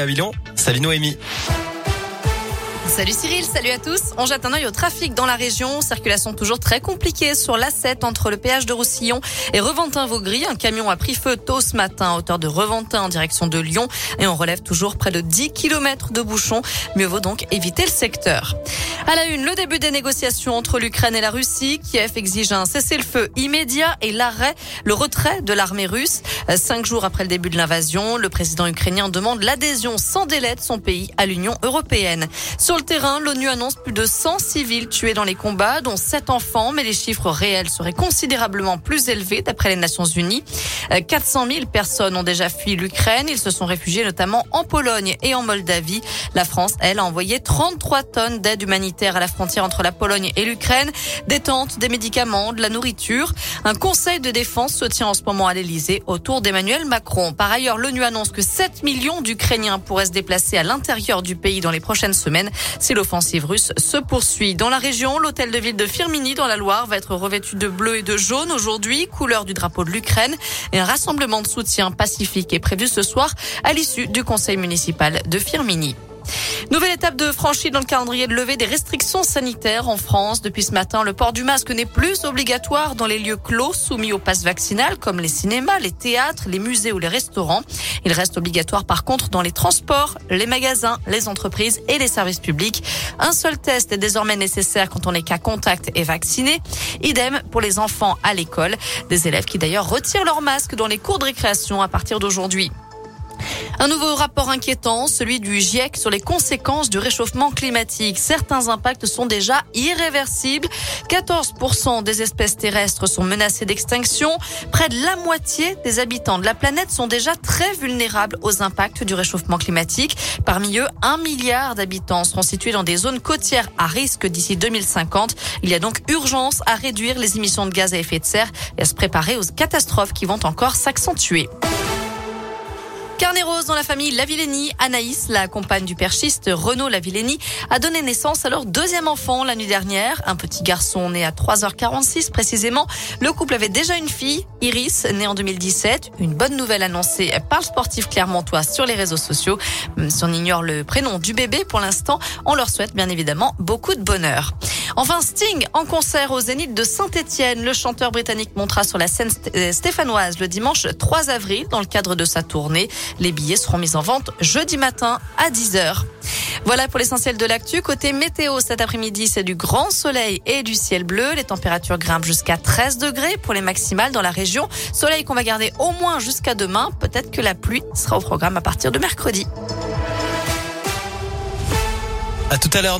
à Villon. Salut Noémie. Salut Cyril, salut à tous. On jette un œil au trafic dans la région. Circulation toujours très compliquée sur l'A7 entre le péage de Roussillon et Reventin-Vaugry. Un camion a pris feu tôt ce matin à hauteur de Reventin en direction de Lyon et on relève toujours près de 10 km de bouchons. Mieux vaut donc éviter le secteur. À la une, le début des négociations entre l'Ukraine et la Russie. Kiev exige un cessez-le-feu immédiat et l'arrêt, le retrait de l'armée russe. Cinq jours après le début de l'invasion, le président ukrainien demande l'adhésion sans délai de son pays à l'Union européenne. Sur le terrain, l'ONU annonce plus de 100 civils tués dans les combats, dont 7 enfants, mais les chiffres réels seraient considérablement plus élevés d'après les Nations Unies. 400 000 personnes ont déjà fui l'Ukraine. Ils se sont réfugiés notamment en Pologne et en Moldavie. La France, elle, a envoyé 33 tonnes d'aide humanitaire à la frontière entre la Pologne et l'Ukraine, des tentes, des médicaments, de la nourriture. Un conseil de défense se tient en ce moment à l'Elysée autour d'Emmanuel Macron. Par ailleurs, l'ONU annonce que 7 millions d'Ukrainiens pourraient se déplacer à l'intérieur du pays dans les prochaines semaines si l'offensive russe se poursuit. Dans la région, l'hôtel de ville de Firmini dans la Loire va être revêtu de bleu et de jaune aujourd'hui, couleur du drapeau de l'Ukraine. Et un rassemblement de soutien pacifique est prévu ce soir à l'issue du conseil municipal de Firmini. Nouvelle étape de franchie dans le calendrier de levée des restrictions sanitaires en France. Depuis ce matin, le port du masque n'est plus obligatoire dans les lieux clos soumis au pass vaccinal comme les cinémas, les théâtres, les musées ou les restaurants. Il reste obligatoire par contre dans les transports, les magasins, les entreprises et les services publics. Un seul test est désormais nécessaire quand on est qu'à contact et vacciné. Idem pour les enfants à l'école. Des élèves qui d'ailleurs retirent leur masque dans les cours de récréation à partir d'aujourd'hui. Un nouveau rapport inquiétant, celui du GIEC sur les conséquences du réchauffement climatique. Certains impacts sont déjà irréversibles. 14% des espèces terrestres sont menacées d'extinction. Près de la moitié des habitants de la planète sont déjà très vulnérables aux impacts du réchauffement climatique. Parmi eux, un milliard d'habitants seront situés dans des zones côtières à risque d'ici 2050. Il y a donc urgence à réduire les émissions de gaz à effet de serre et à se préparer aux catastrophes qui vont encore s'accentuer. Carnet rose dans la famille Lavillény. Anaïs, la compagne du perchiste Renaud Lavillény, a donné naissance à leur deuxième enfant la nuit dernière. Un petit garçon né à 3h46 précisément. Le couple avait déjà une fille, Iris, née en 2017. Une bonne nouvelle annoncée par le sportif clermontois sur les réseaux sociaux. Si on ignore le prénom du bébé pour l'instant, on leur souhaite bien évidemment beaucoup de bonheur. Enfin, Sting en concert au Zénith de Saint-Etienne. Le chanteur britannique montera sur la scène euh, stéphanoise le dimanche 3 avril dans le cadre de sa tournée. Les billets seront mis en vente jeudi matin à 10h. Voilà pour l'essentiel de l'actu. Côté météo, cet après-midi, c'est du grand soleil et du ciel bleu. Les températures grimpent jusqu'à 13 degrés pour les maximales dans la région. Soleil qu'on va garder au moins jusqu'à demain. Peut-être que la pluie sera au programme à partir de mercredi. À tout à l'heure.